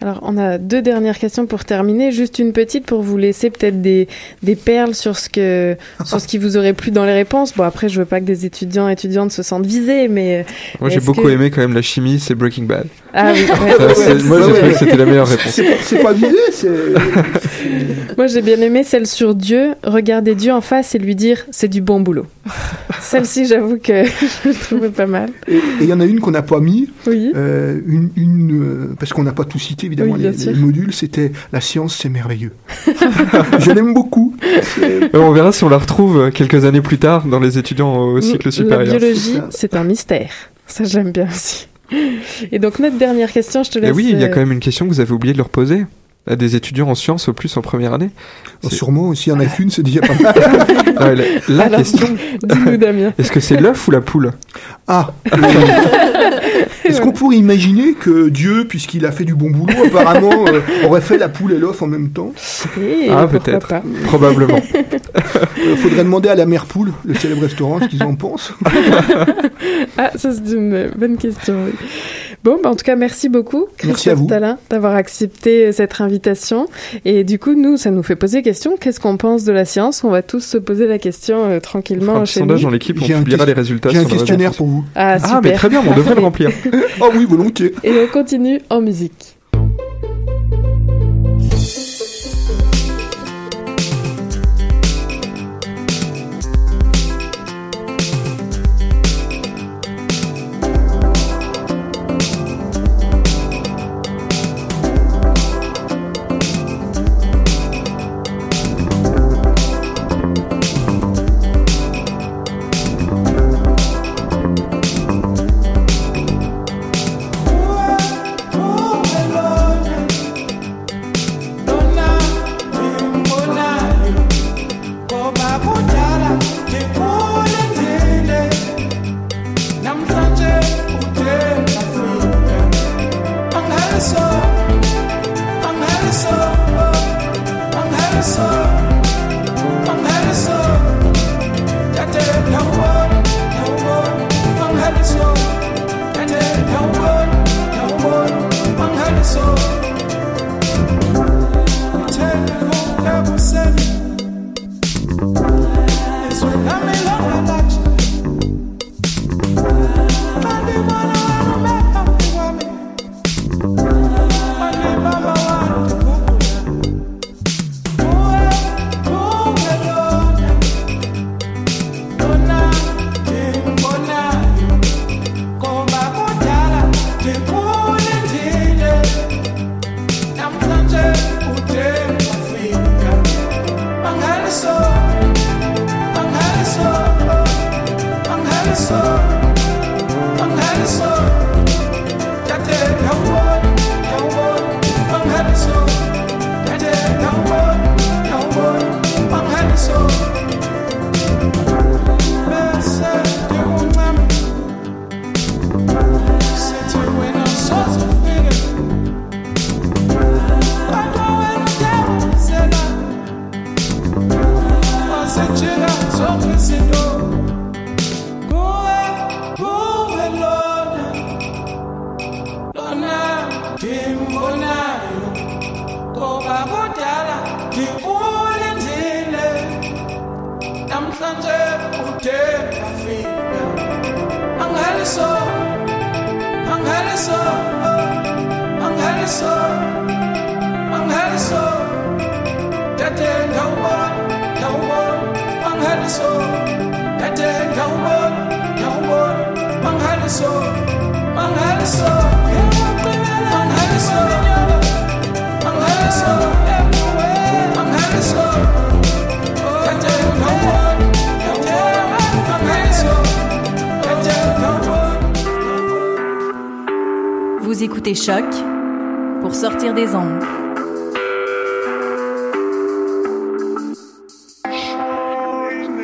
Alors, on a deux dernières questions pour terminer. Juste une petite pour vous laisser peut-être des, des perles sur ce, que, sur ce qui vous aurait plu dans les réponses. Bon, après, je veux pas que des étudiants et étudiantes se sentent visés, mais. Moi, j'ai beaucoup que- aimé quand même la chimie, c'est Breaking Bad. Ah oui, ouais. Ça, c'est- moi, j'ai trouvé que c'était la meilleure réponse. C'est pas visé, c'est. Moi, j'ai bien aimé celle sur Dieu. Regarder Dieu en face et lui dire c'est du bon boulot. Celle-ci, j'avoue que je le trouvais pas mal. Et il y en a une qu'on n'a pas mis, Oui. euh, une, une, euh, parce qu'on n'a pas tout cité évidemment Oui, les, modules, c'était la science c'est merveilleux. Je l'aime beaucoup. Euh, on verra si on la retrouve euh, quelques années plus tard dans les étudiants au cycle La supérieur. biologie, C'est un mystère. Ça, j'aime bien aussi. Et donc, notre dernière question, je te laisse. Et oui, il y a euh, quand même une question que vous avez oublié de leur poser à des étudiants en sciences au plus en première année. Oh, sûrement, s'il y en a qu'une, c'est déjà pas mal. Ah, la la Alors, question, Dis-nous, Damien. est-ce que c'est l'œuf ou la poule? Ah Est-ce qu'on pourrait imaginer que Dieu, puisqu'il a fait du bon boulot, apparemment, euh, aurait fait la poule et l'œuf en même temps? Eh, Ah, peut-être. Probablement. Il faudrait demander à la mère poule, le célèbre restaurant, ce qu'ils en pensent. Ah, ça, c'est une bonne question, oui. Bon, bah, en tout cas, merci beaucoup, Christophe. Talin, d'avoir accepté euh, cette invitation. Et du coup, nous, ça nous fait poser question. Qu'est-ce qu'on pense de la science? On va tous se poser la question euh, On fera tranquillement un chez sondage nous. dans l'équipe, on un publiera les résultats J'ai un sur le réseau questionnaire pour vous. Ah, Ah, mais super. très bien, on devrait le remplir. Ah oui, volontiers. Et on continue en musique.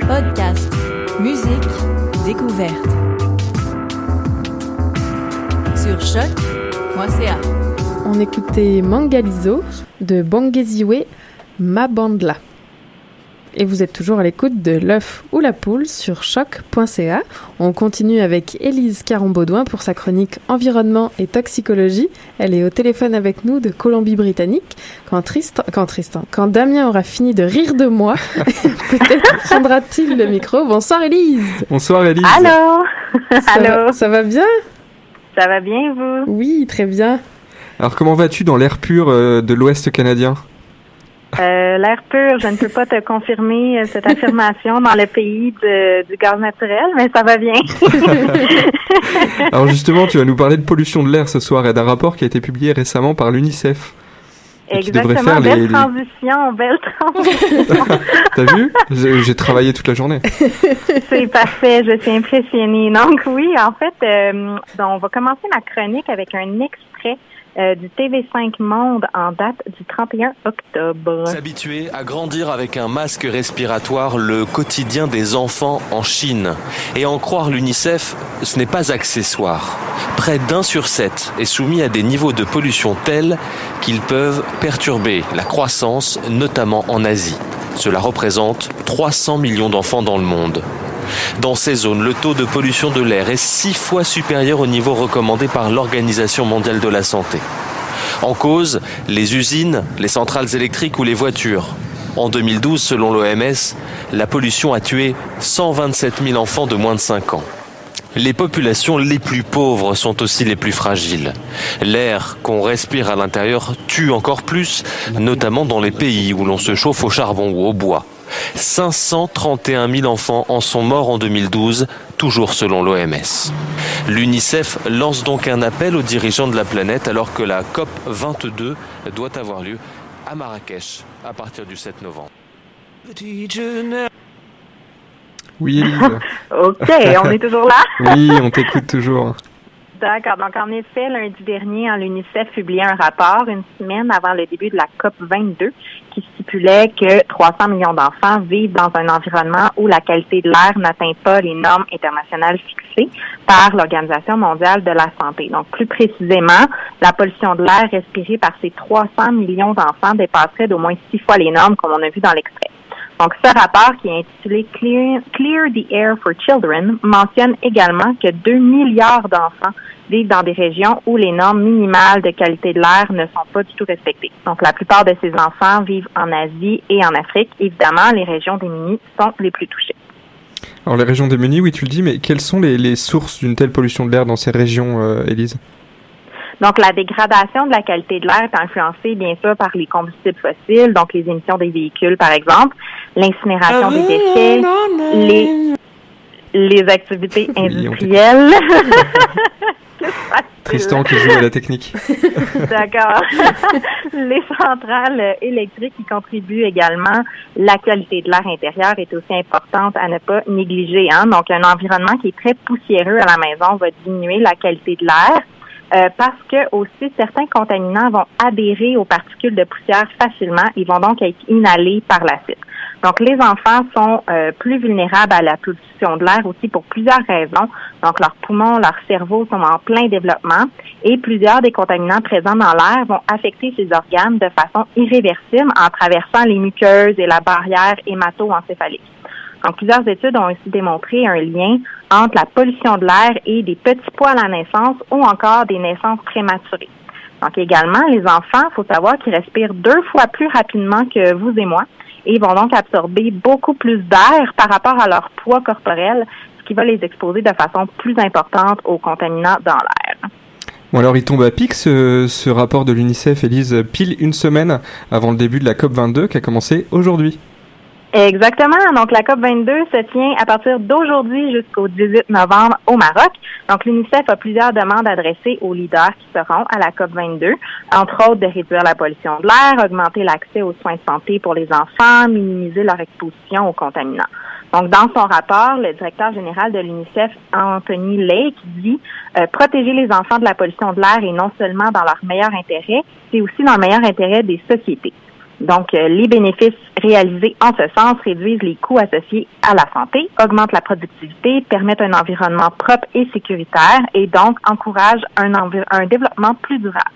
Podcast, musique, découverte. Sur choc.ca. On écoutait Mangalizo de Bangeziwe Mabandla. Et vous êtes toujours à l'écoute de l'œuf ou la poule sur choc.ca. On continue avec Élise Caron-Baudouin pour sa chronique Environnement et toxicologie. Elle est au téléphone avec nous de Colombie-Britannique. Quand Tristan, quand Tristan, quand Damien aura fini de rire de moi, peut-être prendra-t-il le micro. Bonsoir Élise. Bonsoir Élise. Allô Ça Allô va, ça va bien? Ça va bien, vous? Oui, très bien. Alors comment vas-tu dans l'air pur euh, de l'Ouest canadien? Euh, L'air pur, je ne peux pas te confirmer euh, cette affirmation dans le pays de- du gaz naturel, mais ça va bien. Alors justement, tu vas nous parler de pollution de l'air ce soir et d'un rapport qui a été publié récemment par l'UNICEF. Exactement, les- belle transition, belle transition. T'as vu? J'ai travaillé toute la journée. C'est parfait, je suis impressionnée. Donc oui, en fait, euh, on va commencer ma chronique avec un extrait euh, du TV5 Monde en date du 31 octobre. S'habituer à grandir avec un masque respiratoire, le quotidien des enfants en Chine. Et en croire l'UNICEF, ce n'est pas accessoire. Près d'un sur sept est soumis à des niveaux de pollution tels qu'ils peuvent perturber la croissance, notamment en Asie. Cela représente 300 millions d'enfants dans le monde. Dans ces zones, le taux de pollution de l'air est six fois supérieur au niveau recommandé par l'Organisation mondiale de la santé. En cause, les usines, les centrales électriques ou les voitures. En 2012, selon l'OMS, la pollution a tué 127 000 enfants de moins de 5 ans. Les populations les plus pauvres sont aussi les plus fragiles. L'air qu'on respire à l'intérieur tue encore plus, notamment dans les pays où l'on se chauffe au charbon ou au bois. 531 000 enfants en sont morts en 2012, toujours selon l'OMS. L'UNICEF lance donc un appel aux dirigeants de la planète alors que la COP 22 doit avoir lieu à Marrakech à partir du 7 novembre. Oui. OK, on est toujours là? Oui, on t'écoute toujours. D'accord. Donc, en effet, lundi dernier, hein, l'UNICEF publiait un rapport une semaine avant le début de la COP 22 qui stipulait que 300 millions d'enfants vivent dans un environnement où la qualité de l'air n'atteint pas les normes internationales fixées par l'Organisation mondiale de la santé. Donc, plus précisément, la pollution de l'air respirée par ces 300 millions d'enfants dépasserait d'au moins six fois les normes, comme on a vu dans l'extrait. Donc, ce rapport qui est intitulé Clear, Clear the Air for Children mentionne également que 2 milliards d'enfants vivent dans des régions où les normes minimales de qualité de l'air ne sont pas du tout respectées. Donc, la plupart de ces enfants vivent en Asie et en Afrique. Évidemment, les régions démunies sont les plus touchées. Alors les régions démunies, oui, tu le dis, mais quelles sont les, sources d'une telle pollution de l'air dans ces régions, euh, Élise? Donc, la dégradation de la qualité de l'air est influencée, bien sûr, par les combustibles fossiles, donc les émissions des véhicules, par exemple, l'incinération des déchets, les, les activités industrielles. Tristan qui joue à la technique. D'accord. les centrales électriques qui contribuent également. La qualité de l'air intérieur est aussi importante à ne pas négliger. Hein? Donc, un environnement qui est très poussiéreux à la maison va diminuer la qualité de l'air. Euh, parce que aussi certains contaminants vont adhérer aux particules de poussière facilement. Ils vont donc être inhalés par la suite. Donc, les enfants sont euh, plus vulnérables à la pollution de l'air aussi pour plusieurs raisons. Donc, leurs poumons, leurs cerveaux sont en plein développement et plusieurs des contaminants présents dans l'air vont affecter ces organes de façon irréversible en traversant les muqueuses et la barrière hémato-encéphalique. Donc, plusieurs études ont aussi démontré un lien entre la pollution de l'air et des petits poids à la naissance ou encore des naissances prématurées. Donc, également, les enfants, il faut savoir qu'ils respirent deux fois plus rapidement que vous et moi et vont donc absorber beaucoup plus d'air par rapport à leur poids corporel, ce qui va les exposer de façon plus importante aux contaminants dans l'air. Bon alors il tombe à pic ce, rapport de l'UNICEF, Élise, pile une semaine avant le début de la COP22 qui a commencé aujourd'hui. Exactement. Donc, la COP 22 se tient à partir d'aujourd'hui jusqu'au 18 novembre au Maroc. Donc, l'UNICEF a plusieurs demandes adressées aux leaders qui seront à la COP 22, entre autres de réduire la pollution de l'air, augmenter l'accès aux soins de santé pour les enfants, minimiser leur exposition aux contaminants. Donc, dans son rapport, le directeur général de l'UNICEF, Anthony Lake, dit euh, protéger les enfants de la pollution de l'air est non seulement dans leur meilleur intérêt, c'est aussi dans le meilleur intérêt des sociétés. Donc, euh, les bénéfices réalisés en ce sens réduisent les coûts associés à la santé, augmentent la productivité, permettent un environnement propre et sécuritaire et donc encouragent un, un développement plus durable.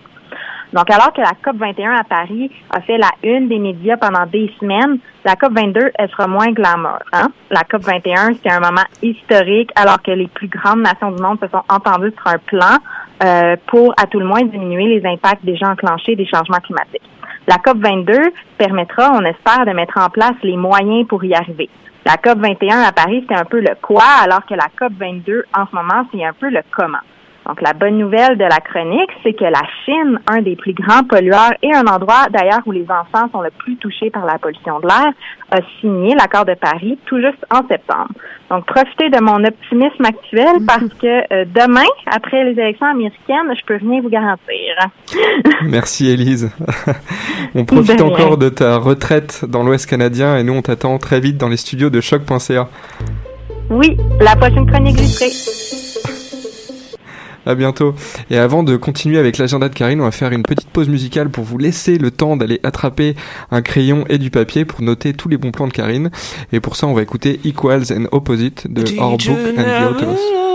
Donc, alors que la COP 21 à Paris a fait la une des médias pendant des semaines, la COP 22, elle sera moins glamour. Hein? La COP 21, c'est un moment historique alors que les plus grandes nations du monde se sont entendues sur un plan euh, pour, à tout le moins, diminuer les impacts déjà enclenchés des changements climatiques. La COP 22 permettra, on espère, de mettre en place les moyens pour y arriver. La COP 21 à Paris, c'est un peu le quoi, alors que la COP 22 en ce moment, c'est un peu le comment. Donc, la bonne nouvelle de la chronique, c'est que la Chine, un des plus grands pollueurs et un endroit d'ailleurs où les enfants sont le plus touchés par la pollution de l'air, a signé l'accord de Paris tout juste en septembre. Donc, profitez de mon optimisme actuel parce que euh, demain, après les élections américaines, je peux rien vous garantir. Merci Élise. on profite De encore de ta retraite dans l'Ouest canadien et nous on t'attend très vite dans les studios de choc.ca. Oui, la prochaine chronique illustrée. À bientôt. Et avant de continuer avec l'agenda de Karine, on va faire une petite pause musicale pour vous laisser le temps d'aller attraper un crayon et du papier pour noter tous les bons plans de Karine. Et pour ça, on va écouter Equals and Opposite de Our Book and the Autos.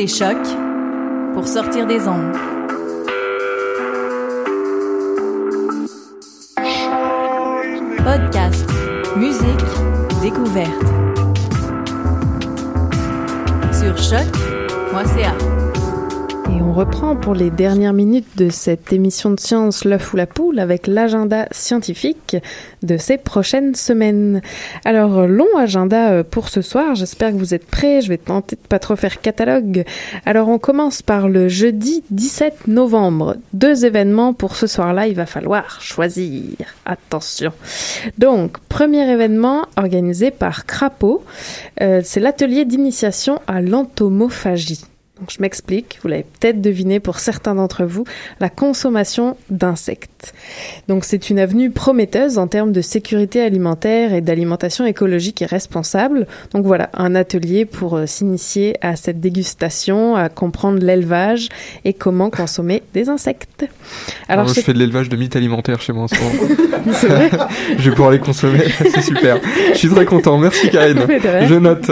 Écoutez Choc pour sortir des ondes. Reprend pour les dernières minutes de cette émission de science L'œuf ou la poule avec l'agenda scientifique de ces prochaines semaines. Alors, long agenda euh, pour ce soir, j'espère que vous êtes prêts, je vais tenter de pas trop faire catalogue. Alors, on commence par le jeudi 17 novembre. Deux événements pour ce soir-là, il va falloir choisir. Attention. Donc, premier événement organisé par Crapaud, euh, c'est l'atelier d'initiation à l'entomophagie. Donc, je m'explique, vous l'avez peut-être deviné pour certains d'entre vous, la consommation d'insectes. Donc c'est une avenue prometteuse en termes de sécurité alimentaire et d'alimentation écologique et responsable. Donc voilà, un atelier pour euh, s'initier à cette dégustation, à comprendre l'élevage et comment consommer des insectes. Alors, Alors, je fais de l'élevage de mythes alimentaires chez moi en ce moment. C'est vrai je vais pouvoir les consommer, c'est super. Je suis très content, merci Karine. Je note.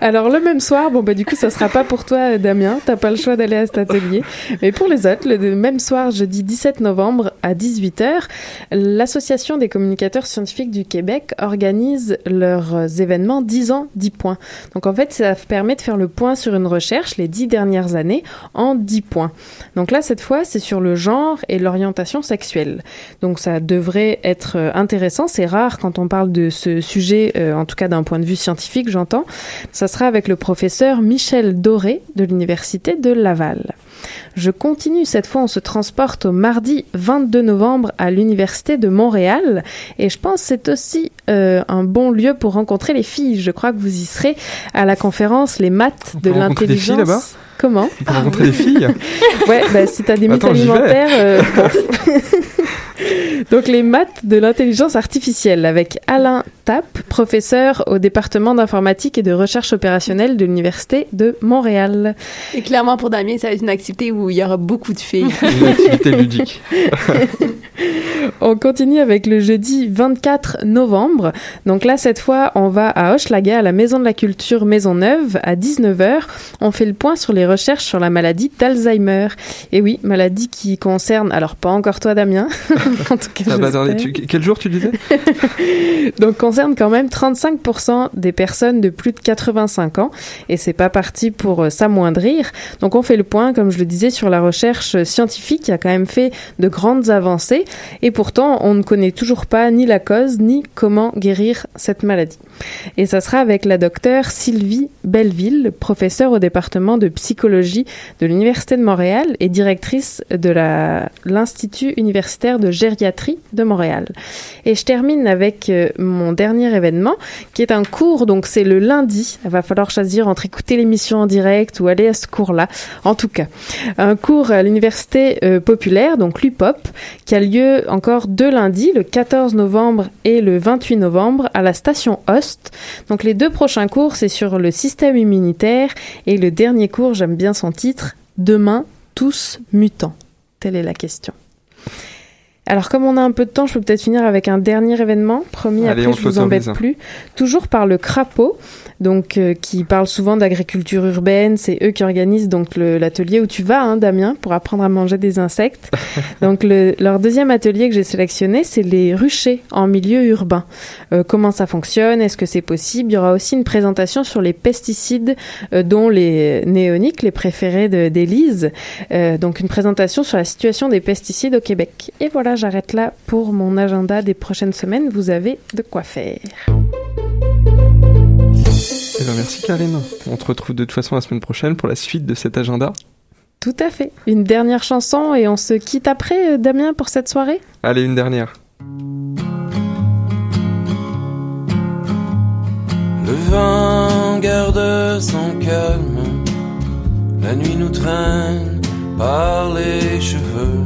Alors le même soir, bon bah du coup ça sera pas pour toi euh, Damien, t'as pas le choix d'aller à cet atelier. Mais pour les autres, le même soir, jeudi 17 novembre à 18h, l'Association des communicateurs scientifiques du Québec organise leurs événements 10 ans 10 points. Donc en fait ça permet de faire le point sur une recherche les 10 dernières années en 10 points. Donc là cette fois c'est sur le genre et l'orientation sexuelle. Donc ça devrait être euh, intéressant, c'est rare quand on parle de ce sujet, euh, en tout cas d'un point de vue scientifique j'entends. Ça sera avec le professeur Michel Doré de l'Université de Laval. Je continue, cette fois on se transporte au mardi 22 novembre à l'Université de Montréal et je pense que c'est aussi euh, un bon lieu pour rencontrer les filles. Je crois que vous y serez à la conférence Les maths de l'intelligence. là-bas? Comment? On peut rencontrer des filles? Ouais, bah, si t'as des mythes Attends, alimentaires. euh, bon. Donc, les maths de l'intelligence artificielle avec Alain Tapp, professeur au département d'informatique et de recherche opérationnelle de l'Université de Montréal. Et clairement, pour Damien, ça va être une activité où il y aura beaucoup de filles. Une activité ludique. On continue avec le jeudi 24 novembre. Donc là, cette fois, on va à Hochelaga, à la Maison de la Culture Maisonneuve, à 19h. On fait le point sur les recherches sur la maladie d'Alzheimer. Et oui, maladie qui concerne, alors pas encore toi, Damien. en tout cas, tu- quel jour tu disais Donc concerne quand même 35% des personnes de plus de 85 ans et c'est pas parti pour euh, s'amoindrir. Donc on fait le point, comme je le disais, sur la recherche scientifique qui a quand même fait de grandes avancées et pourtant on ne connaît toujours pas ni la cause ni comment guérir cette maladie. Et ça sera avec la docteure Sylvie Belleville, professeure au département de psychologie de l'Université de Montréal et directrice de l'Institut universitaire de gériatrie de Montréal. Et je termine avec euh, mon dernier événement, qui est un cours, donc c'est le lundi. Il va falloir choisir entre écouter l'émission en direct ou aller à ce cours-là. En tout cas, un cours à l'université euh, populaire, donc l'UPOP, qui a lieu encore deux lundis, le 14 novembre et le 28 novembre, à la station Host. Donc les deux prochains cours, c'est sur le système immunitaire, et le dernier cours, j'aime bien son titre, Demain, tous mutants. Telle est la question. Alors, comme on a un peu de temps, je peux peut-être finir avec un dernier événement. Promis, Allez, après, je vous embête plus. Toujours par le crapaud, donc euh, qui parle souvent d'agriculture urbaine. C'est eux qui organisent donc l'atelier où tu vas, hein, Damien, pour apprendre à manger des insectes. donc, le- leur deuxième atelier que j'ai sélectionné, c'est les ruchers en milieu urbain. Euh, comment ça fonctionne? Est-ce que c'est possible? Il y aura aussi une présentation sur les pesticides, euh, dont les néoniques, les préférés d'Élise. Euh, donc, une présentation sur la situation des pesticides au Québec. Et voilà, j'arrête là pour mon agenda des prochaines semaines. Vous avez de quoi faire. Eh ben, merci Karine. On te retrouve de toute façon la semaine prochaine pour la suite de cet agenda. Tout à fait. Une dernière chanson et on se quitte après, euh, Damien, pour cette soirée? Allez, une dernière. Le vent garde son calme, la nuit nous traîne par les cheveux.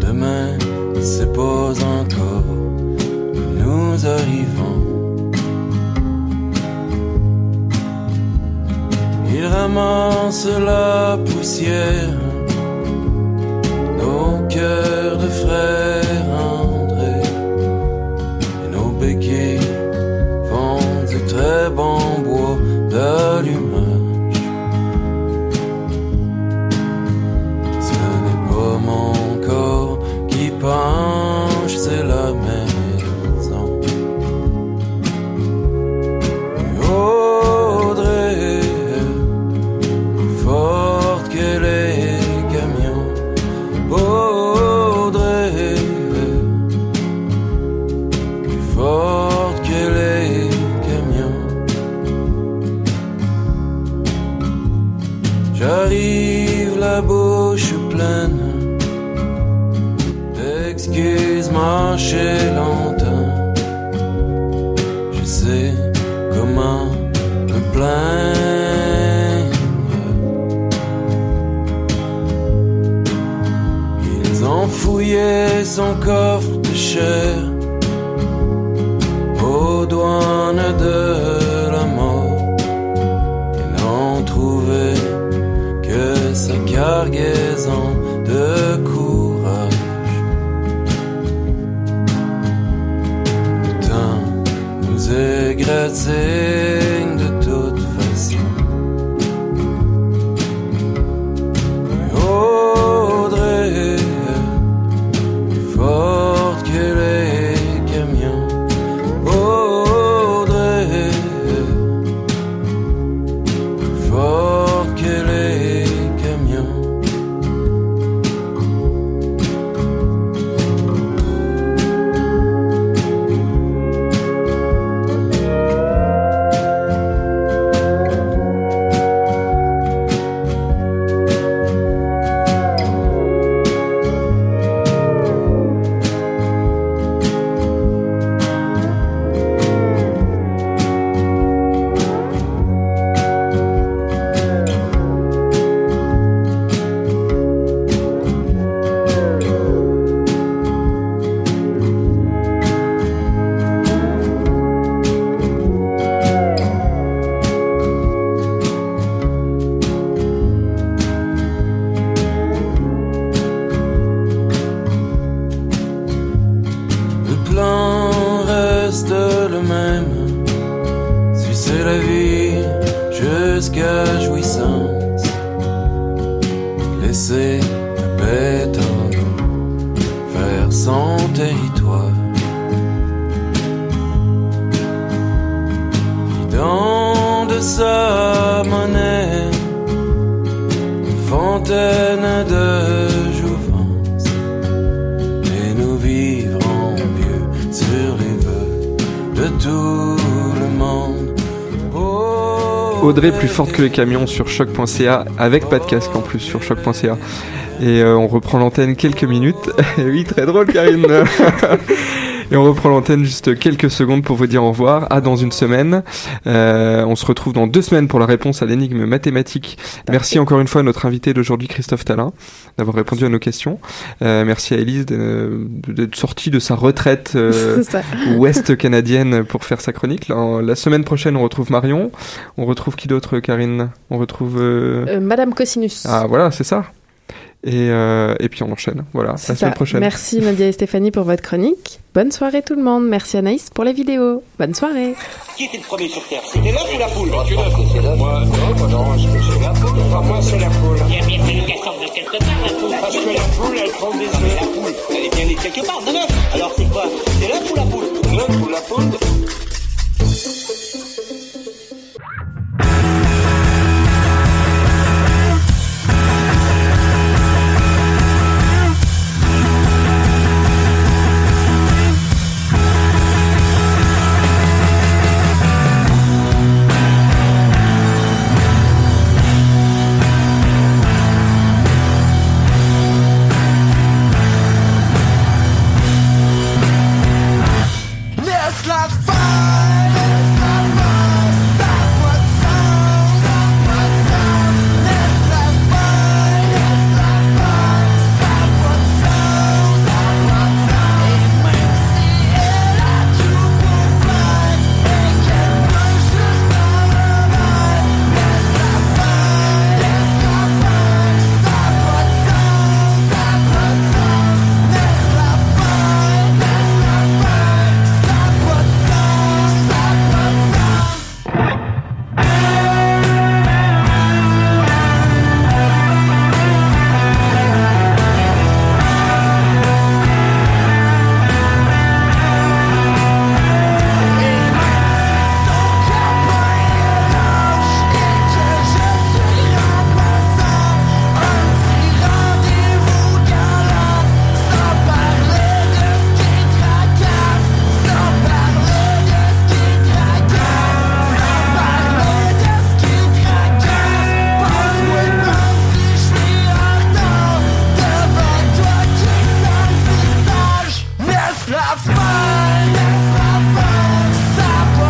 Demain, c'est pas encore, nous arrivons. Il ramasse la poussière, nos cœurs de frères Plus forte que les camions sur choc.ca avec pas de casque en plus sur choc.ca. Et euh, on reprend l'antenne quelques minutes. oui, très drôle Karine. Et on reprend l'antenne juste quelques secondes pour vous dire au revoir. À dans une semaine. Euh, on se retrouve dans deux semaines pour la réponse à l'énigme mathématique. Merci encore une fois à notre invité d'aujourd'hui, Christophe Talin, d'avoir répondu à nos questions. Euh, merci à Elise d'être sortie de sa retraite euh, ouest canadienne pour faire sa chronique. La, la semaine prochaine, on retrouve Marion. On retrouve qui d'autre, Karine? On retrouve... euh, Euh, Madame Cosinus. Ah voilà, c'est ça. Et, euh, et puis on enchaîne. Voilà, la C'est semaine ça. prochaine. Merci Nadia et Stéphanie pour votre chronique. Bonne soirée tout le monde. Merci Anaïs pour les vidéos. Bonne soirée. Qui était le premier sur Terre? C'était l'œuf ou la poule? Moi, non, c'est la poule Enfin, moi, c'est la poule. Il y a bien fallu qu'elle sorte de quelque part, la poule. Parce que la poule, elle prend des œufs. La poule, elle est bien née quelque part, de l'œuf. Alors, c'est quoi? C'est l'œuf ou la poule? L'œuf ou la poule